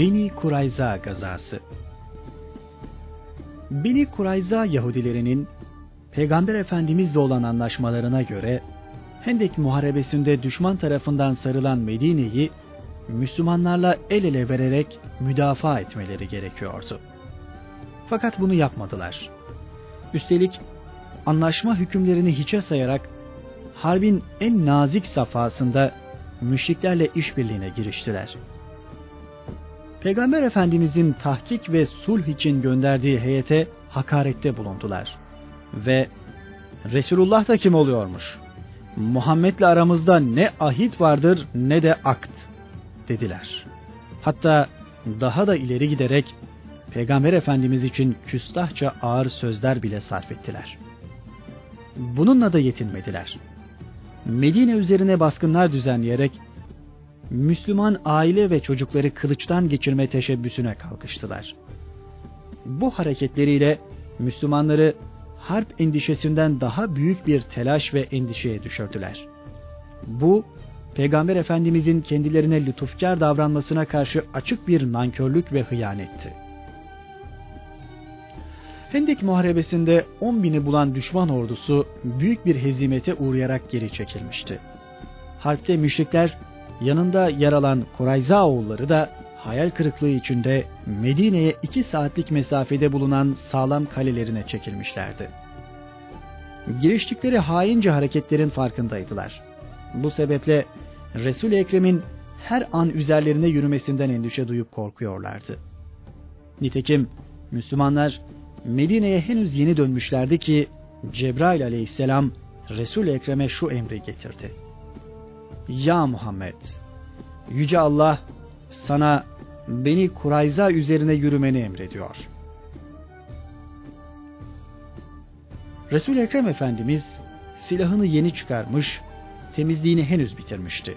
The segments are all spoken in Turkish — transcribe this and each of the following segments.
Beni Kurayza gazası Beni Kurayza Yahudilerinin Peygamber Efendimizle olan anlaşmalarına göre Hendek Muharebesi'nde düşman tarafından sarılan Medine'yi Müslümanlarla el ele vererek müdafaa etmeleri gerekiyordu. Fakat bunu yapmadılar. Üstelik anlaşma hükümlerini hiçe sayarak harbin en nazik safhasında müşriklerle işbirliğine giriştiler. Peygamber Efendimizin tahkik ve sulh için gönderdiği heyete hakarette bulundular. Ve Resulullah da kim oluyormuş? Muhammed'le aramızda ne ahit vardır ne de akt dediler. Hatta daha da ileri giderek Peygamber Efendimiz için küstahça ağır sözler bile sarf ettiler. Bununla da yetinmediler. Medine üzerine baskınlar düzenleyerek Müslüman aile ve çocukları kılıçtan geçirme teşebbüsüne kalkıştılar. Bu hareketleriyle Müslümanları harp endişesinden daha büyük bir telaş ve endişeye düşürdüler. Bu, Peygamber Efendimizin kendilerine lütufkar davranmasına karşı açık bir nankörlük ve hıyanetti. Hendek Muharebesi'nde 10 bini bulan düşman ordusu büyük bir hezimete uğrayarak geri çekilmişti. Harpte müşrikler yanında yer alan Kurayza oğulları da hayal kırıklığı içinde Medine'ye iki saatlik mesafede bulunan sağlam kalelerine çekilmişlerdi. Giriştikleri haince hareketlerin farkındaydılar. Bu sebeple Resul-i Ekrem'in her an üzerlerine yürümesinden endişe duyup korkuyorlardı. Nitekim Müslümanlar Medine'ye henüz yeni dönmüşlerdi ki Cebrail aleyhisselam Resul-i Ekrem'e şu emri getirdi. Ya Muhammed! Yüce Allah sana beni Kurayza üzerine yürümeni emrediyor. Resul-i Ekrem Efendimiz silahını yeni çıkarmış, temizliğini henüz bitirmişti.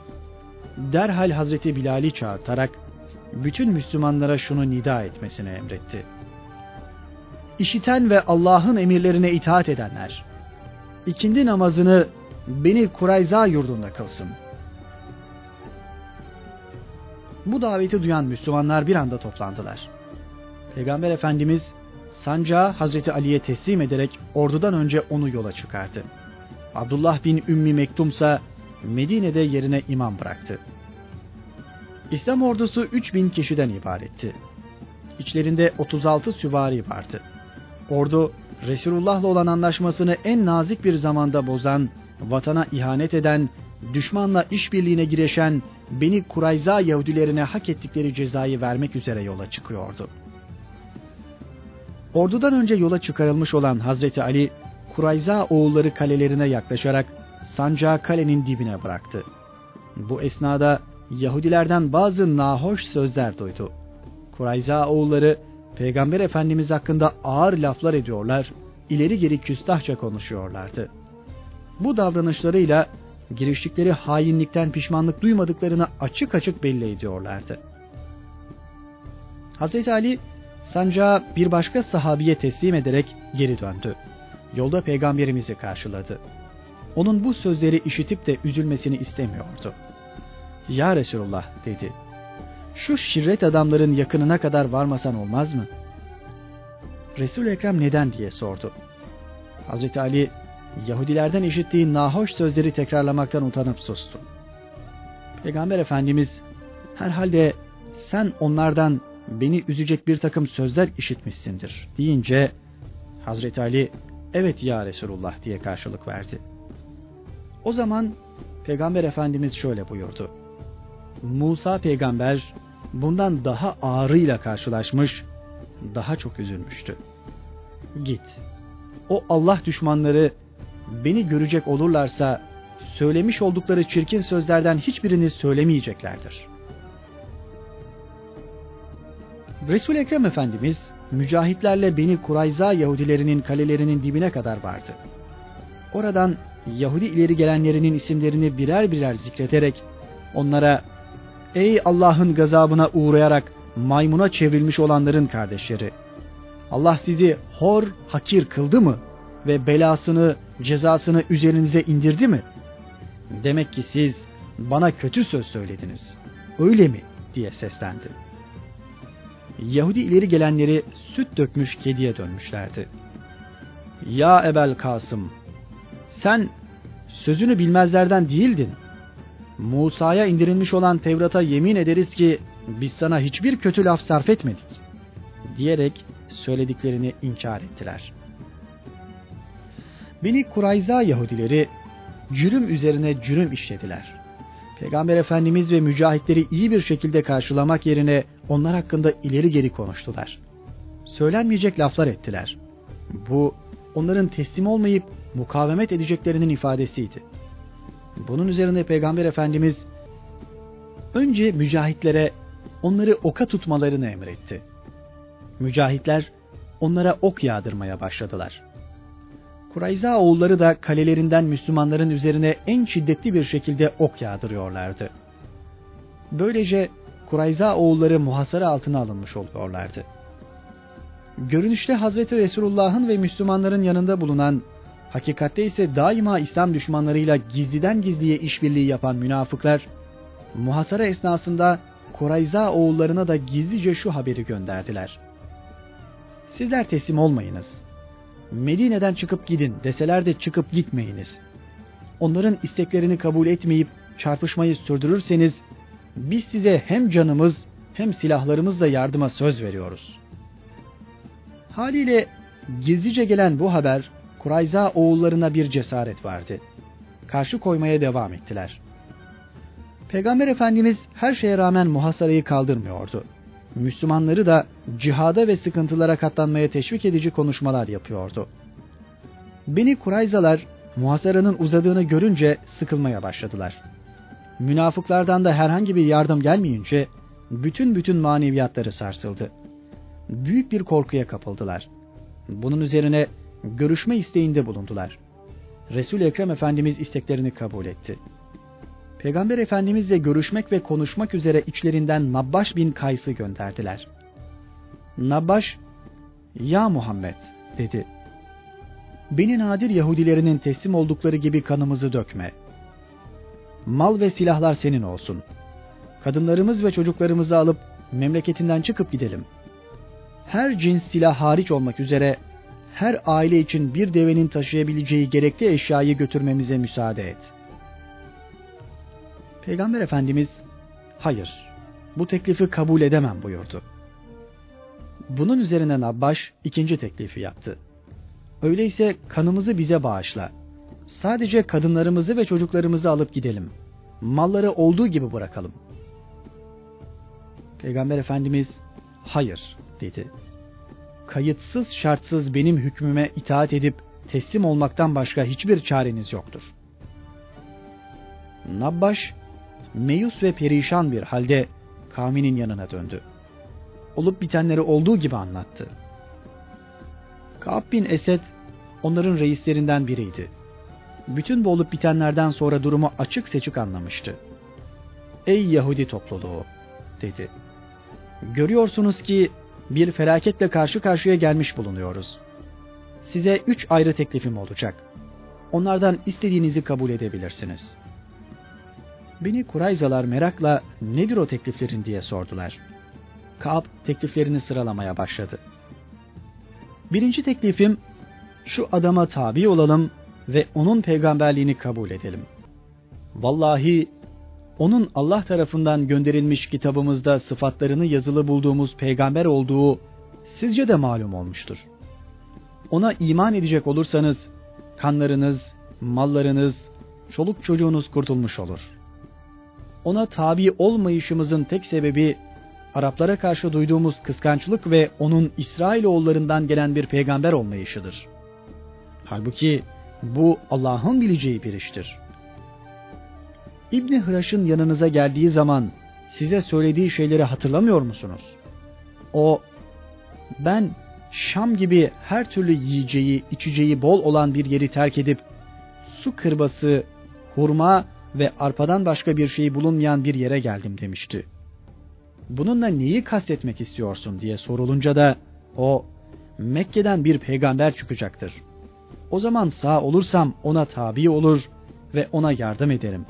Derhal Hazreti Bilal'i çağırtarak bütün Müslümanlara şunu nida etmesini emretti. İşiten ve Allah'ın emirlerine itaat edenler, ikindi namazını beni Kurayza yurdunda kılsın. Bu daveti duyan Müslümanlar bir anda toplandılar. Peygamber Efendimiz sancağı Hazreti Ali'ye teslim ederek ordudan önce onu yola çıkardı. Abdullah bin Ümmi Mektumsa Medine'de yerine imam bıraktı. İslam ordusu 3000 kişiden ibaretti. İçlerinde 36 süvari vardı. Ordu Resulullah'la olan anlaşmasını en nazik bir zamanda bozan, vatana ihanet eden, düşmanla işbirliğine gireşen Beni Kurayza Yahudilerine hak ettikleri cezayı vermek üzere yola çıkıyordu. Ordudan önce yola çıkarılmış olan Hazreti Ali, Kurayza oğulları kalelerine yaklaşarak sancağı kalenin dibine bıraktı. Bu esnada Yahudilerden bazı nahoş sözler duydu. Kurayza oğulları Peygamber Efendimiz hakkında ağır laflar ediyorlar, ileri geri küstahça konuşuyorlardı. Bu davranışlarıyla giriştikleri hainlikten pişmanlık duymadıklarını açık açık belli ediyorlardı. Hazreti Ali sancağı bir başka sahabiye teslim ederek geri döndü. Yolda peygamberimizi karşıladı. Onun bu sözleri işitip de üzülmesini istemiyordu. Ya Resulullah dedi. Şu şirret adamların yakınına kadar varmasan olmaz mı? Resul Ekrem neden diye sordu. Hazreti Ali Yahudilerden işittiği nahoş sözleri tekrarlamaktan utanıp sustu. Peygamber Efendimiz herhalde sen onlardan beni üzecek bir takım sözler işitmişsindir deyince Hazreti Ali evet ya Resulullah diye karşılık verdi. O zaman Peygamber Efendimiz şöyle buyurdu. Musa peygamber bundan daha ağrıyla karşılaşmış, daha çok üzülmüştü. Git. O Allah düşmanları beni görecek olurlarsa söylemiş oldukları çirkin sözlerden hiçbirini söylemeyeceklerdir. Resul Ekrem Efendimiz mücahitlerle beni Kurayza Yahudilerinin kalelerinin dibine kadar vardı. Oradan Yahudi ileri gelenlerinin isimlerini birer birer zikreterek onlara ey Allah'ın gazabına uğrayarak maymuna çevrilmiş olanların kardeşleri Allah sizi hor hakir kıldı mı ve belasını cezasını üzerinize indirdi mi? Demek ki siz bana kötü söz söylediniz. Öyle mi? diye seslendi. Yahudi ileri gelenleri süt dökmüş kediye dönmüşlerdi. Ya Ebel Kasım, sen sözünü bilmezlerden değildin. Musa'ya indirilmiş olan Tevrat'a yemin ederiz ki biz sana hiçbir kötü laf sarf etmedik diyerek söylediklerini inkar ettiler. Beni Kurayza Yahudileri cürüm üzerine cürüm işlediler. Peygamber Efendimiz ve mücahitleri iyi bir şekilde karşılamak yerine onlar hakkında ileri geri konuştular. Söylenmeyecek laflar ettiler. Bu onların teslim olmayıp mukavemet edeceklerinin ifadesiydi. Bunun üzerine Peygamber Efendimiz önce mücahitlere onları oka tutmalarını emretti. Mücahitler onlara ok yağdırmaya başladılar. Kurayza oğulları da kalelerinden Müslümanların üzerine en şiddetli bir şekilde ok yağdırıyorlardı. Böylece Kurayza oğulları muhasara altına alınmış oluyorlardı. Görünüşte Hazreti Resulullah'ın ve Müslümanların yanında bulunan, hakikatte ise daima İslam düşmanlarıyla gizliden gizliye işbirliği yapan münafıklar, muhasara esnasında Kurayza oğullarına da gizlice şu haberi gönderdiler. Sizler teslim olmayınız. Medine'den çıkıp gidin deseler de çıkıp gitmeyiniz. Onların isteklerini kabul etmeyip çarpışmayı sürdürürseniz biz size hem canımız hem silahlarımızla yardıma söz veriyoruz. Haliyle gizlice gelen bu haber Kurayza oğullarına bir cesaret vardı. Karşı koymaya devam ettiler. Peygamber Efendimiz her şeye rağmen muhasarayı kaldırmıyordu. Müslümanları da cihada ve sıkıntılara katlanmaya teşvik edici konuşmalar yapıyordu. Beni Kurayzalar muhasaranın uzadığını görünce sıkılmaya başladılar. Münafıklardan da herhangi bir yardım gelmeyince bütün bütün maneviyatları sarsıldı. Büyük bir korkuya kapıldılar. Bunun üzerine görüşme isteğinde bulundular. Resul Ekrem Efendimiz isteklerini kabul etti. Peygamber Efendimizle görüşmek ve konuşmak üzere içlerinden Nabbaş bin Kays'ı gönderdiler. Nabbaş, ''Ya Muhammed'' dedi. ''Beni nadir Yahudilerinin teslim oldukları gibi kanımızı dökme. Mal ve silahlar senin olsun. Kadınlarımız ve çocuklarımızı alıp memleketinden çıkıp gidelim. Her cins silah hariç olmak üzere her aile için bir devenin taşıyabileceği gerekli eşyayı götürmemize müsaade et.'' Peygamber Efendimiz hayır bu teklifi kabul edemem buyurdu. Bunun üzerine Nabbaş ikinci teklifi yaptı. Öyleyse kanımızı bize bağışla. Sadece kadınlarımızı ve çocuklarımızı alıp gidelim. Malları olduğu gibi bırakalım. Peygamber Efendimiz hayır dedi. Kayıtsız şartsız benim hükmüme itaat edip teslim olmaktan başka hiçbir çareniz yoktur. Nabbaş meyus ve perişan bir halde kavminin yanına döndü. Olup bitenleri olduğu gibi anlattı. Kaab bin Esed onların reislerinden biriydi. Bütün bu olup bitenlerden sonra durumu açık seçik anlamıştı. Ey Yahudi topluluğu dedi. Görüyorsunuz ki bir felaketle karşı karşıya gelmiş bulunuyoruz. Size üç ayrı teklifim olacak. Onlardan istediğinizi kabul edebilirsiniz.'' Beni Kurayzalar merakla nedir o tekliflerin diye sordular. Kaab tekliflerini sıralamaya başladı. Birinci teklifim şu adama tabi olalım ve onun peygamberliğini kabul edelim. Vallahi onun Allah tarafından gönderilmiş kitabımızda sıfatlarını yazılı bulduğumuz peygamber olduğu sizce de malum olmuştur. Ona iman edecek olursanız kanlarınız, mallarınız, çoluk çocuğunuz kurtulmuş olur.'' Ona tabi olmayışımızın tek sebebi Araplara karşı duyduğumuz kıskançlık ve onun İsrailoğullarından gelen bir peygamber olmayışıdır. Halbuki bu Allah'ın bileceği bir iştir. İbni Hıraş'ın yanınıza geldiği zaman size söylediği şeyleri hatırlamıyor musunuz? O, ben Şam gibi her türlü yiyeceği, içeceği bol olan bir yeri terk edip su kırbası, hurma ve arpadan başka bir şey bulunmayan bir yere geldim demişti. Bununla neyi kastetmek istiyorsun diye sorulunca da o Mekke'den bir peygamber çıkacaktır. O zaman sağ olursam ona tabi olur ve ona yardım ederim.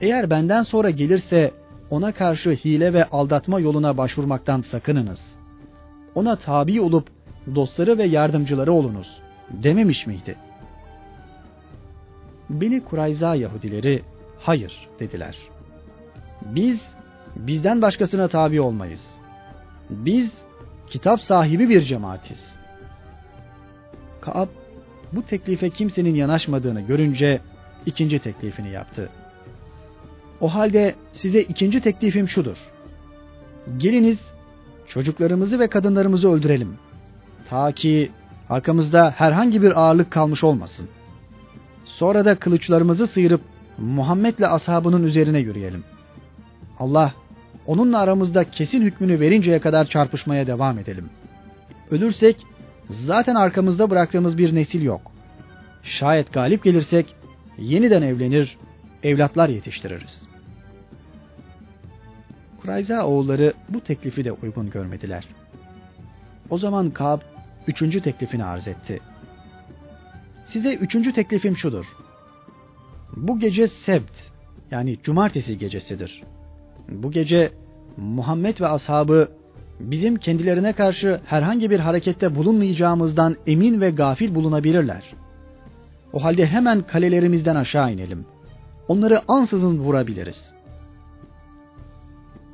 Eğer benden sonra gelirse ona karşı hile ve aldatma yoluna başvurmaktan sakınınız ona tabi olup dostları ve yardımcıları olunuz dememiş miydi? Beni Kurayza Yahudileri hayır dediler. Biz bizden başkasına tabi olmayız. Biz kitap sahibi bir cemaatiz. Kaab bu teklife kimsenin yanaşmadığını görünce ikinci teklifini yaptı. O halde size ikinci teklifim şudur. Geliniz çocuklarımızı ve kadınlarımızı öldürelim. Ta ki arkamızda herhangi bir ağırlık kalmış olmasın. Sonra da kılıçlarımızı sıyırıp Muhammed'le ashabının üzerine yürüyelim. Allah onunla aramızda kesin hükmünü verinceye kadar çarpışmaya devam edelim. Ölürsek zaten arkamızda bıraktığımız bir nesil yok. Şayet galip gelirsek yeniden evlenir, evlatlar yetiştiririz. Kurayza oğulları bu teklifi de uygun görmediler. O zaman Kab üçüncü teklifini arz etti. Size üçüncü teklifim şudur. Bu gece sebt yani cumartesi gecesidir. Bu gece Muhammed ve ashabı bizim kendilerine karşı herhangi bir harekette bulunmayacağımızdan emin ve gafil bulunabilirler. O halde hemen kalelerimizden aşağı inelim. Onları ansızın vurabiliriz.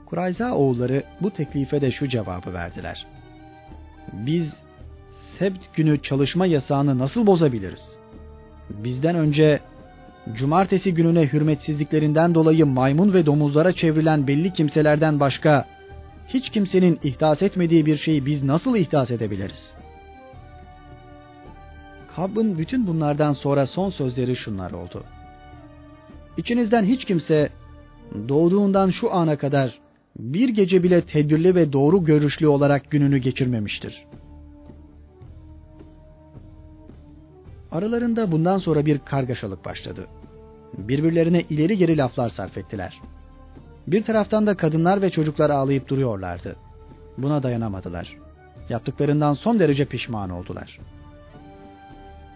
Kurayza oğulları bu teklife de şu cevabı verdiler. Biz sebt günü çalışma yasağını nasıl bozabiliriz? Bizden önce cumartesi gününe hürmetsizliklerinden dolayı maymun ve domuzlara çevrilen belli kimselerden başka hiç kimsenin ihdas etmediği bir şeyi biz nasıl ihdas edebiliriz? Kab'ın bütün bunlardan sonra son sözleri şunlar oldu. İçinizden hiç kimse doğduğundan şu ana kadar bir gece bile tedbirli ve doğru görüşlü olarak gününü geçirmemiştir. Aralarında bundan sonra bir kargaşalık başladı. Birbirlerine ileri geri laflar sarf ettiler. Bir taraftan da kadınlar ve çocuklar ağlayıp duruyorlardı. Buna dayanamadılar. Yaptıklarından son derece pişman oldular.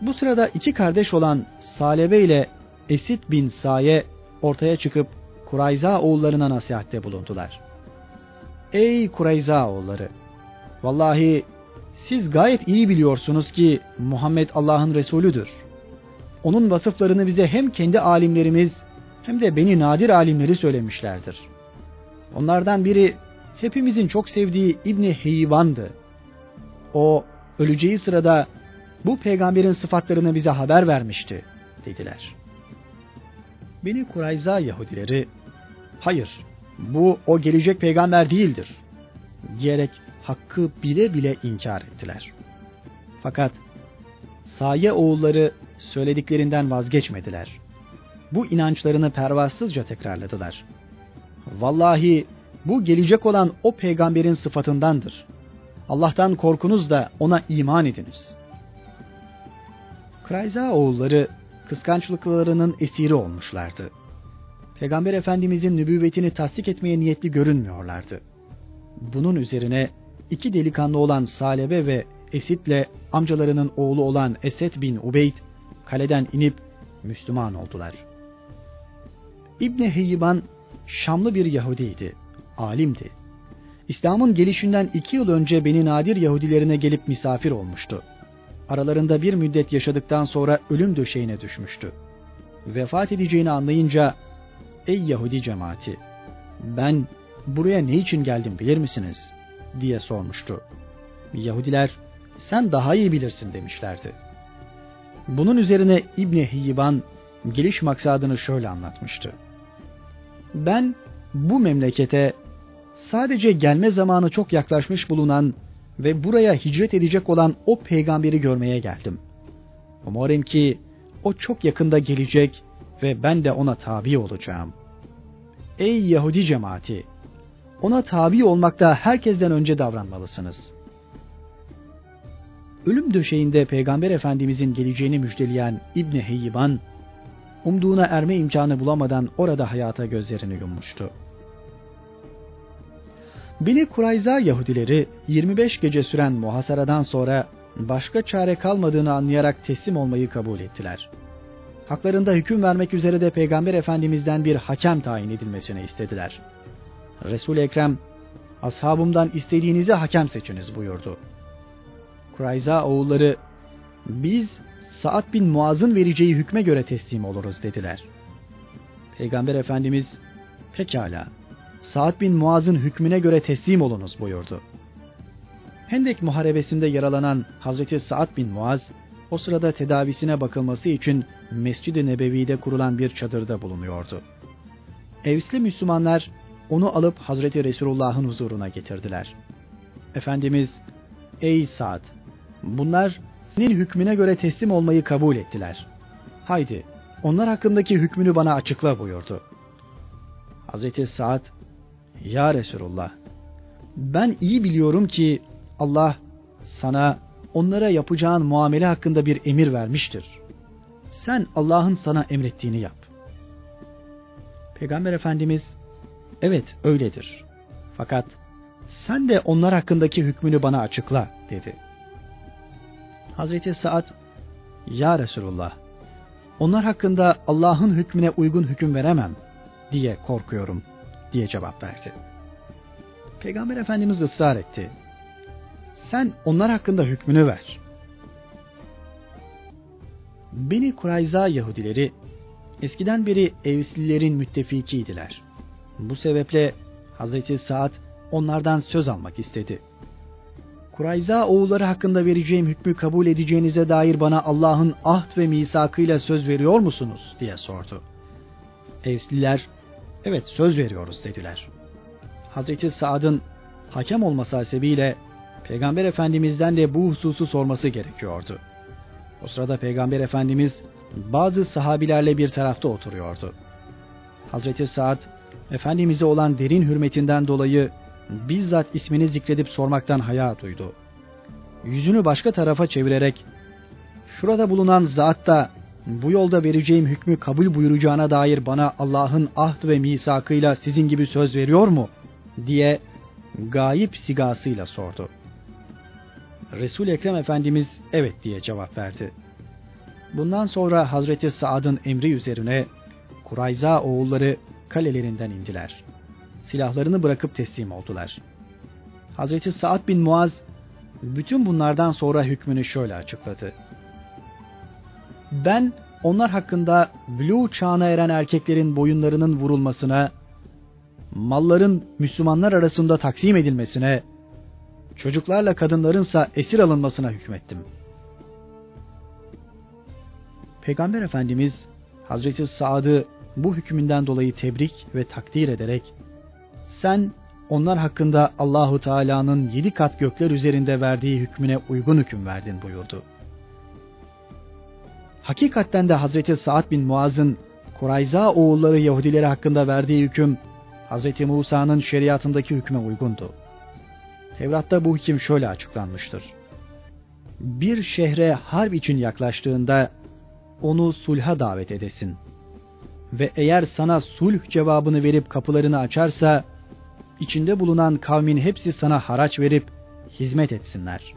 Bu sırada iki kardeş olan Salebe ile Esit bin Saye ortaya çıkıp Kurayza oğullarına nasihatte bulundular. Ey Kurayza oğulları! Vallahi siz gayet iyi biliyorsunuz ki Muhammed Allah'ın Resulüdür. Onun vasıflarını bize hem kendi alimlerimiz hem de beni nadir alimleri söylemişlerdir. Onlardan biri hepimizin çok sevdiği İbni Heyvan'dı. O öleceği sırada bu peygamberin sıfatlarını bize haber vermişti dediler. Beni Kurayza Yahudileri hayır bu o gelecek peygamber değildir diyerek hakkı bile bile inkar ettiler. Fakat Saye oğulları söylediklerinden vazgeçmediler. Bu inançlarını pervasızca tekrarladılar. Vallahi bu gelecek olan o peygamberin sıfatındandır. Allah'tan korkunuz da ona iman ediniz. Krayza oğulları kıskançlıklarının esiri olmuşlardı. Peygamber Efendimizin nübüvvetini tasdik etmeye niyetli görünmüyorlardı. Bunun üzerine iki delikanlı olan Salebe ve Esit'le amcalarının oğlu olan Esed bin Ubeyd kaleden inip Müslüman oldular. İbni Heyyiban Şamlı bir Yahudiydi, alimdi. İslam'ın gelişinden iki yıl önce Beni Nadir Yahudilerine gelip misafir olmuştu. Aralarında bir müddet yaşadıktan sonra ölüm döşeğine düşmüştü. Vefat edeceğini anlayınca, ''Ey Yahudi cemaati, ben buraya ne için geldim bilir misiniz?'' Diye sormuştu. Yahudiler, ''Sen daha iyi bilirsin.'' demişlerdi. Bunun üzerine İbni Hiyyiban geliş maksadını şöyle anlatmıştı. Ben bu memlekete sadece gelme zamanı çok yaklaşmış bulunan ve buraya hicret edecek olan o peygamberi görmeye geldim. Umarım ki o çok yakında gelecek ve ben de ona tabi olacağım. Ey Yahudi cemaati! Ona tabi olmakta herkesten önce davranmalısınız. Ölüm döşeğinde Peygamber Efendimizin geleceğini müjdeleyen İbni Heyyiban, umduğuna erme imkanı bulamadan orada hayata gözlerini yummuştu. Beni Kurayza Yahudileri 25 gece süren muhasaradan sonra başka çare kalmadığını anlayarak teslim olmayı kabul ettiler. Haklarında hüküm vermek üzere de Peygamber Efendimiz'den bir hakem tayin edilmesini istediler. Resul-i Ekrem ashabımdan istediğinizi hakem seçiniz buyurdu. Kurayza oğulları biz Sa'd bin Muaz'ın vereceği hükme göre teslim oluruz dediler. Peygamber Efendimiz pekala Sa'd bin Muaz'ın hükmüne göre teslim olunuz buyurdu. Hendek muharebesinde yaralanan Hazreti Sa'd bin Muaz o sırada tedavisine bakılması için Mescid-i Nebevi'de kurulan bir çadırda bulunuyordu. Evsli Müslümanlar onu alıp Hazreti Resulullah'ın huzuruna getirdiler. Efendimiz, ey Sa'd, bunlar senin hükmüne göre teslim olmayı kabul ettiler. Haydi, onlar hakkındaki hükmünü bana açıkla buyurdu. Hazreti Sa'd, ya Resulullah, ben iyi biliyorum ki Allah sana onlara yapacağın muamele hakkında bir emir vermiştir. Sen Allah'ın sana emrettiğini yap. Peygamber Efendimiz evet öyledir. Fakat sen de onlar hakkındaki hükmünü bana açıkla dedi. Hazreti Saad ya Resulullah onlar hakkında Allah'ın hükmüne uygun hüküm veremem diye korkuyorum diye cevap verdi. Peygamber Efendimiz ısrar etti. Sen onlar hakkında hükmünü ver. Beni Kurayza Yahudileri eskiden beri Evslilerin müttefikiydiler. Bu sebeple Hazreti Saad onlardan söz almak istedi. Kurayza oğulları hakkında vereceğim hükmü kabul edeceğinize dair bana Allah'ın ahd ve misakıyla söz veriyor musunuz diye sordu. Evsliler evet söz veriyoruz dediler. Hazreti Saad'ın hakem olması hasebiyle Peygamber Efendimiz'den de bu hususu sorması gerekiyordu. O sırada Peygamber Efendimiz bazı sahabilerle bir tarafta oturuyordu. Hazreti Saad, Efendimiz'e olan derin hürmetinden dolayı bizzat ismini zikredip sormaktan haya duydu. Yüzünü başka tarafa çevirerek, şurada bulunan zat da bu yolda vereceğim hükmü kabul buyuracağına dair bana Allah'ın ahd ve misakıyla sizin gibi söz veriyor mu? diye gayip sigasıyla sordu. Resul Ekrem Efendimiz evet diye cevap verdi. Bundan sonra Hazreti Saad'ın emri üzerine Kurayza oğulları kalelerinden indiler. Silahlarını bırakıp teslim oldular. Hazreti Saad bin Muaz bütün bunlardan sonra hükmünü şöyle açıkladı. Ben onlar hakkında blue çağına eren erkeklerin boyunlarının vurulmasına, malların Müslümanlar arasında taksim edilmesine, çocuklarla kadınlarınsa esir alınmasına hükmettim. Peygamber Efendimiz Hazreti Saad'ı bu hükmünden dolayı tebrik ve takdir ederek sen onlar hakkında Allahu Teala'nın yedi kat gökler üzerinde verdiği hükmüne uygun hüküm verdin buyurdu. Hakikatten de Hazreti Saad bin Muaz'ın Kurayza oğulları Yahudileri hakkında verdiği hüküm Hazreti Musa'nın şeriatındaki hükme uygundu. Tevrat'ta bu hüküm şöyle açıklanmıştır. Bir şehre harp için yaklaştığında onu sulha davet edesin. Ve eğer sana sulh cevabını verip kapılarını açarsa, içinde bulunan kavmin hepsi sana haraç verip hizmet etsinler.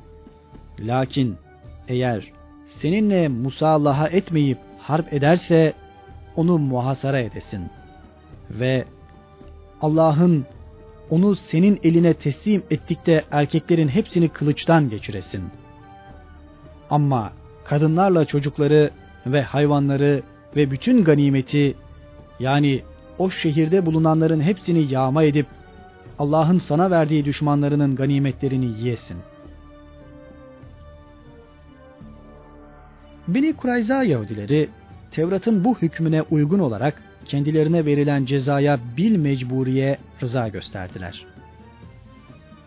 Lakin eğer seninle musallaha etmeyip harp ederse onu muhasara edesin. Ve Allah'ın onu senin eline teslim ettikte erkeklerin hepsini kılıçtan geçiresin. Ama kadınlarla çocukları ve hayvanları ve bütün ganimeti yani o şehirde bulunanların hepsini yağma edip Allah'ın sana verdiği düşmanlarının ganimetlerini yiyesin. Beni Kurayza Yahudileri Tevrat'ın bu hükmüne uygun olarak kendilerine verilen cezaya bil mecburiye rıza gösterdiler.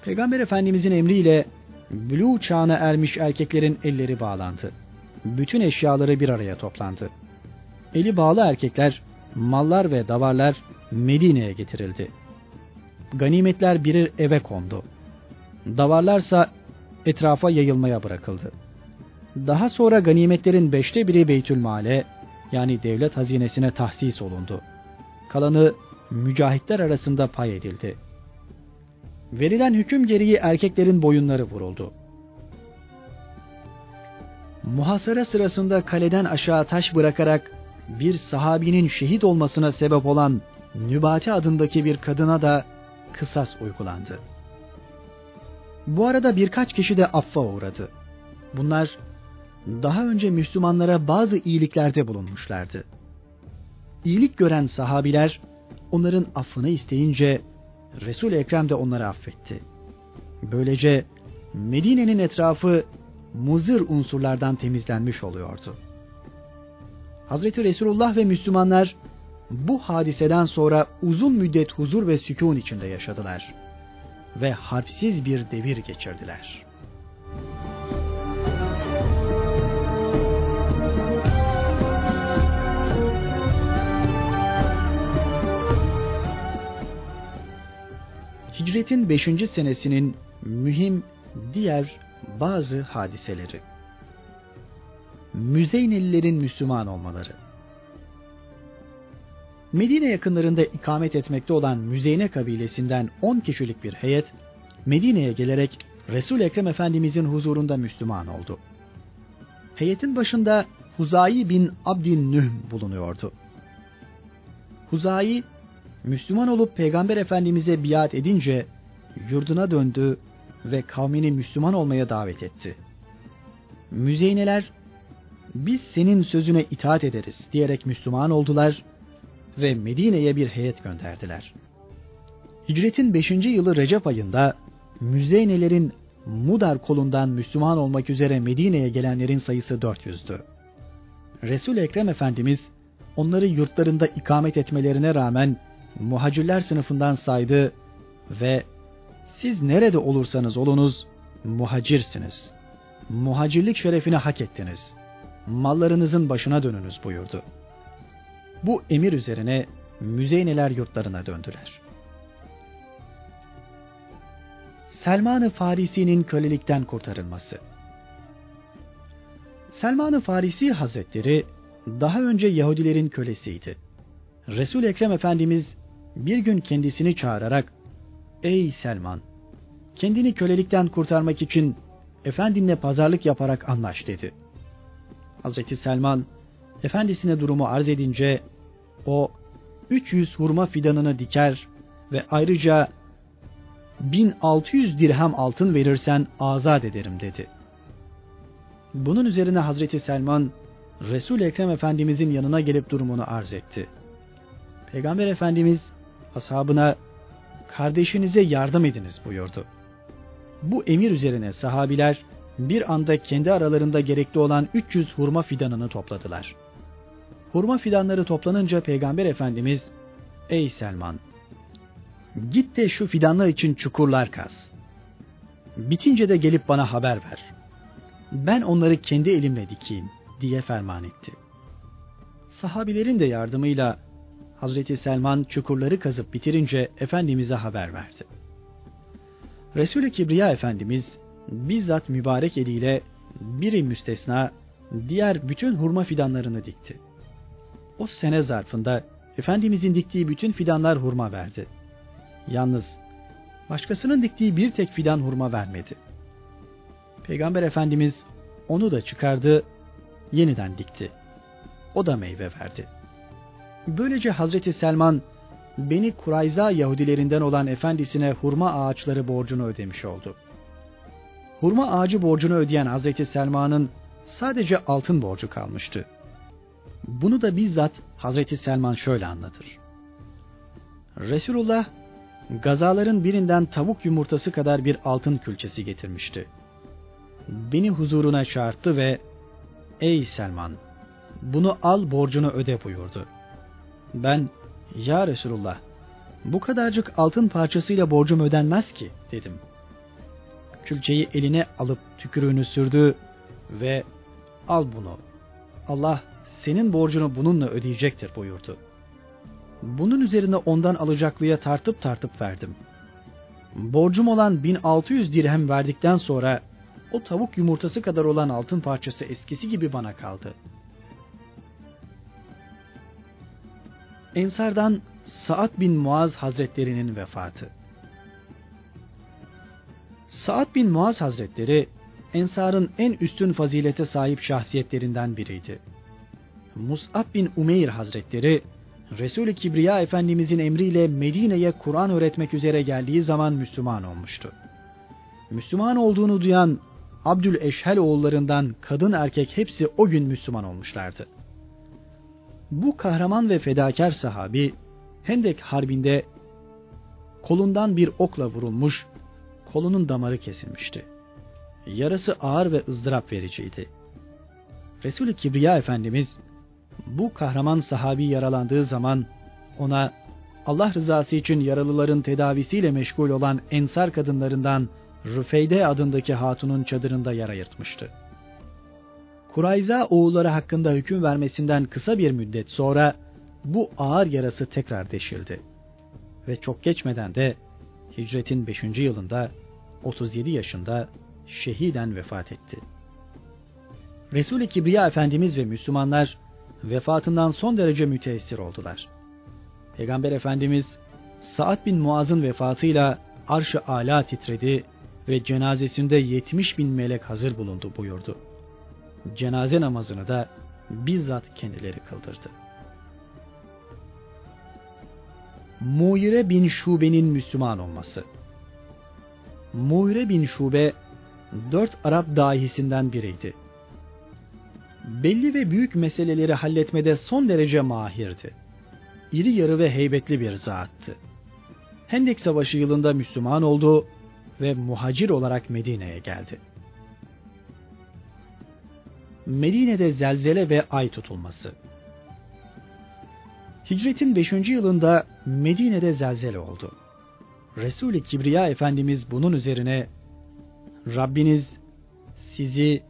Peygamber Efendimizin emriyle bülü çağına ermiş erkeklerin elleri bağlandı. Bütün eşyaları bir araya toplandı. Eli bağlı erkekler, mallar ve davarlar Medine'ye getirildi. Ganimetler birer eve kondu. Davarlarsa etrafa yayılmaya bırakıldı. Daha sonra ganimetlerin beşte biri Beytülmal'e, yani devlet hazinesine tahsis olundu. Kalanı mücahitler arasında pay edildi. Verilen hüküm gereği erkeklerin boyunları vuruldu. Muhasara sırasında kaleden aşağı taş bırakarak bir sahabinin şehit olmasına sebep olan Nübati adındaki bir kadına da kısas uygulandı. Bu arada birkaç kişi de affa uğradı. Bunlar daha önce Müslümanlara bazı iyiliklerde bulunmuşlardı. İyilik gören sahabiler onların affını isteyince Resul-i Ekrem de onları affetti. Böylece Medine'nin etrafı muzır unsurlardan temizlenmiş oluyordu. Hazreti Resulullah ve Müslümanlar bu hadiseden sonra uzun müddet huzur ve sükun içinde yaşadılar ve harpsiz bir devir geçirdiler. Hicretin 5. senesinin mühim diğer bazı hadiseleri. Müzeynelilerin Müslüman olmaları. Medine yakınlarında ikamet etmekte olan Müzeyne kabilesinden 10 kişilik bir heyet Medine'ye gelerek Resul Ekrem Efendimizin huzurunda Müslüman oldu. Heyetin başında Huzayi bin Abdin Nühm bulunuyordu. Huzayi Müslüman olup Peygamber Efendimiz'e biat edince yurduna döndü ve kavmini Müslüman olmaya davet etti. Müzeyneler biz senin sözüne itaat ederiz diyerek Müslüman oldular ve Medine'ye bir heyet gönderdiler. Hicretin 5. yılı Recep ayında Müzeynelerin Mudar kolundan Müslüman olmak üzere Medine'ye gelenlerin sayısı 400'dü. Resul Ekrem Efendimiz onları yurtlarında ikamet etmelerine rağmen muhacirler sınıfından saydı ve siz nerede olursanız olunuz muhacirsiniz. Muhacirlik şerefini hak ettiniz. Mallarınızın başına dönünüz buyurdu. Bu emir üzerine müzeyneler yurtlarına döndüler. Selman-ı Farisi'nin kölelikten kurtarılması Selman-ı Farisi Hazretleri daha önce Yahudilerin kölesiydi. Resul Ekrem Efendimiz bir gün kendisini çağırarak Ey Selman! Kendini kölelikten kurtarmak için efendinle pazarlık yaparak anlaş dedi. Hazreti Selman efendisine durumu arz edince o 300 hurma fidanını diker ve ayrıca 1600 dirhem altın verirsen azat ederim dedi. Bunun üzerine Hazreti Selman Resul Ekrem Efendimizin yanına gelip durumunu arz etti. Peygamber Efendimiz ashabına kardeşinize yardım ediniz buyurdu. Bu emir üzerine sahabiler bir anda kendi aralarında gerekli olan 300 hurma fidanını topladılar. Hurma fidanları toplanınca Peygamber Efendimiz, Ey Selman! Git de şu fidanlar için çukurlar kaz. Bitince de gelip bana haber ver. Ben onları kendi elimle dikeyim diye ferman etti. Sahabilerin de yardımıyla Hazreti Selman çukurları kazıp bitirince Efendimiz'e haber verdi. Resul-i Kibriya Efendimiz bizzat mübarek eliyle biri müstesna diğer bütün hurma fidanlarını dikti. O sene zarfında Efendimizin diktiği bütün fidanlar hurma verdi. Yalnız başkasının diktiği bir tek fidan hurma vermedi. Peygamber Efendimiz onu da çıkardı, yeniden dikti. O da meyve verdi. Böylece Hazreti Selman Beni Kurayza Yahudilerinden olan efendisine hurma ağaçları borcunu ödemiş oldu. Hurma ağacı borcunu ödeyen Hazreti Selman'ın sadece altın borcu kalmıştı. Bunu da bizzat Hazreti Selman şöyle anlatır. Resulullah gazaların birinden tavuk yumurtası kadar bir altın külçesi getirmişti. Beni huzuruna çağırttı ve ''Ey Selman, bunu al borcunu öde.'' buyurdu. Ben ''Ya Resulullah, bu kadarcık altın parçasıyla borcum ödenmez ki.'' dedim. Külçeyi eline alıp tükürüğünü sürdü ve ''Al bunu, Allah senin borcunu bununla ödeyecektir buyurdu. Bunun üzerine ondan alacaklıya tartıp tartıp verdim. Borcum olan 1600 dirhem verdikten sonra o tavuk yumurtası kadar olan altın parçası eskisi gibi bana kaldı. Ensardan Sa'd bin Muaz Hazretlerinin vefatı. Sa'd bin Muaz Hazretleri Ensar'ın en üstün fazilete sahip şahsiyetlerinden biriydi. Mus'ab bin Umeyr Hazretleri Resul-i Kibriya Efendimizin emriyle Medine'ye Kur'an öğretmek üzere geldiği zaman Müslüman olmuştu. Müslüman olduğunu duyan Abdül Eşhel oğullarından kadın erkek hepsi o gün Müslüman olmuşlardı. Bu kahraman ve fedakar sahabi Hendek Harbi'nde kolundan bir okla vurulmuş, kolunun damarı kesilmişti. Yarası ağır ve ızdırap vericiydi. Resul-i Kibriya Efendimiz bu kahraman sahabi yaralandığı zaman ona Allah rızası için yaralıların tedavisiyle meşgul olan ensar kadınlarından Rüfeyde adındaki hatunun çadırında yara yırtmıştı. Kurayza oğulları hakkında hüküm vermesinden kısa bir müddet sonra bu ağır yarası tekrar deşildi. Ve çok geçmeden de hicretin 5. yılında 37 yaşında şehiden vefat etti. Resul-i Kibriya Efendimiz ve Müslümanlar vefatından son derece müteessir oldular. Peygamber Efendimiz Sa'd bin Muaz'ın vefatıyla arş-ı ala titredi ve cenazesinde 70 bin melek hazır bulundu buyurdu. Cenaze namazını da bizzat kendileri kıldırdı. Muire bin Şube'nin Müslüman olması Muire bin Şube, dört Arap dahisinden biriydi. Belli ve büyük meseleleri halletmede son derece mahirdi. İri yarı ve heybetli bir zattı. Hendek Savaşı yılında Müslüman oldu ve muhacir olarak Medine'ye geldi. Medine'de zelzele ve ay tutulması. Hicretin 5. yılında Medine'de zelzele oldu. Resul-i Kibriya Efendimiz bunun üzerine Rabbiniz sizi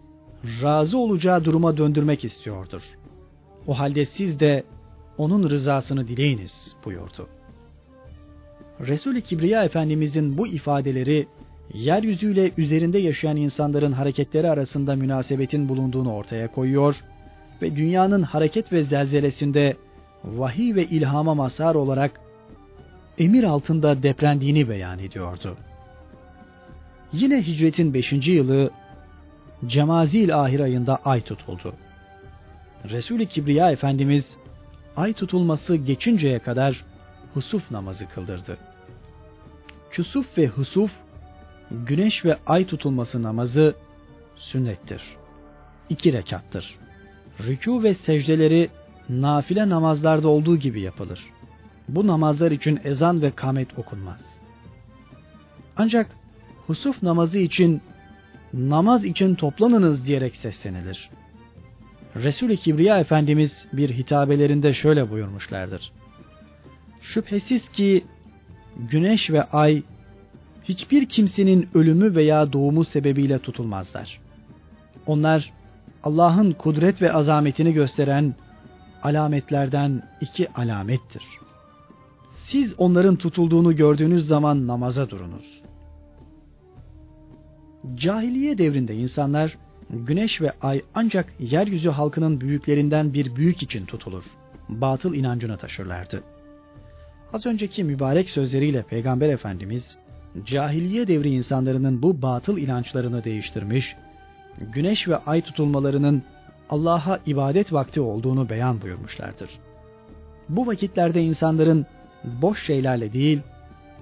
razı olacağı duruma döndürmek istiyordur. O halde siz de onun rızasını dileyiniz buyurdu. Resul-i Kibriya Efendimizin bu ifadeleri yeryüzüyle üzerinde yaşayan insanların hareketleri arasında münasebetin bulunduğunu ortaya koyuyor ve dünyanın hareket ve zelzelesinde vahiy ve ilhama mazhar olarak emir altında deprendiğini beyan ediyordu. Yine hicretin 5. yılı Cemazil ahir ayında ay tutuldu. Resul-i Kibriya Efendimiz ay tutulması geçinceye kadar husuf namazı kıldırdı. Küsuf ve husuf, güneş ve ay tutulması namazı sünnettir. İki rekattır. Rükû ve secdeleri nafile namazlarda olduğu gibi yapılır. Bu namazlar için ezan ve kamet okunmaz. Ancak husuf namazı için namaz için toplanınız diyerek seslenilir. Resul-i Kibriya Efendimiz bir hitabelerinde şöyle buyurmuşlardır. Şüphesiz ki güneş ve ay hiçbir kimsenin ölümü veya doğumu sebebiyle tutulmazlar. Onlar Allah'ın kudret ve azametini gösteren alametlerden iki alamettir. Siz onların tutulduğunu gördüğünüz zaman namaza durunuz. Cahiliye devrinde insanlar güneş ve ay ancak yeryüzü halkının büyüklerinden bir büyük için tutulur. Batıl inancına taşırlardı. Az önceki mübarek sözleriyle Peygamber Efendimiz cahiliye devri insanlarının bu batıl inançlarını değiştirmiş, güneş ve ay tutulmalarının Allah'a ibadet vakti olduğunu beyan buyurmuşlardır. Bu vakitlerde insanların boş şeylerle değil,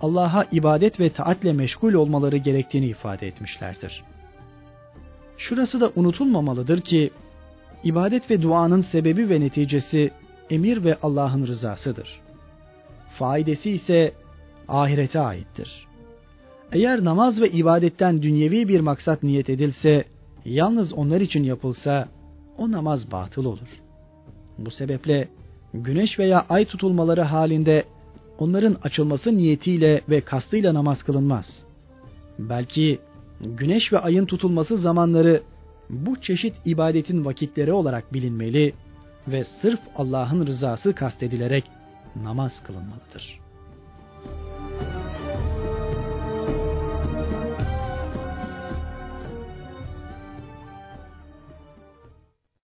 Allah'a ibadet ve taatle meşgul olmaları gerektiğini ifade etmişlerdir. Şurası da unutulmamalıdır ki, ibadet ve duanın sebebi ve neticesi emir ve Allah'ın rızasıdır. Faidesi ise ahirete aittir. Eğer namaz ve ibadetten dünyevi bir maksat niyet edilse, yalnız onlar için yapılsa, o namaz batıl olur. Bu sebeple güneş veya ay tutulmaları halinde onların açılması niyetiyle ve kastıyla namaz kılınmaz. Belki güneş ve ayın tutulması zamanları bu çeşit ibadetin vakitleri olarak bilinmeli ve sırf Allah'ın rızası kastedilerek namaz kılınmalıdır.''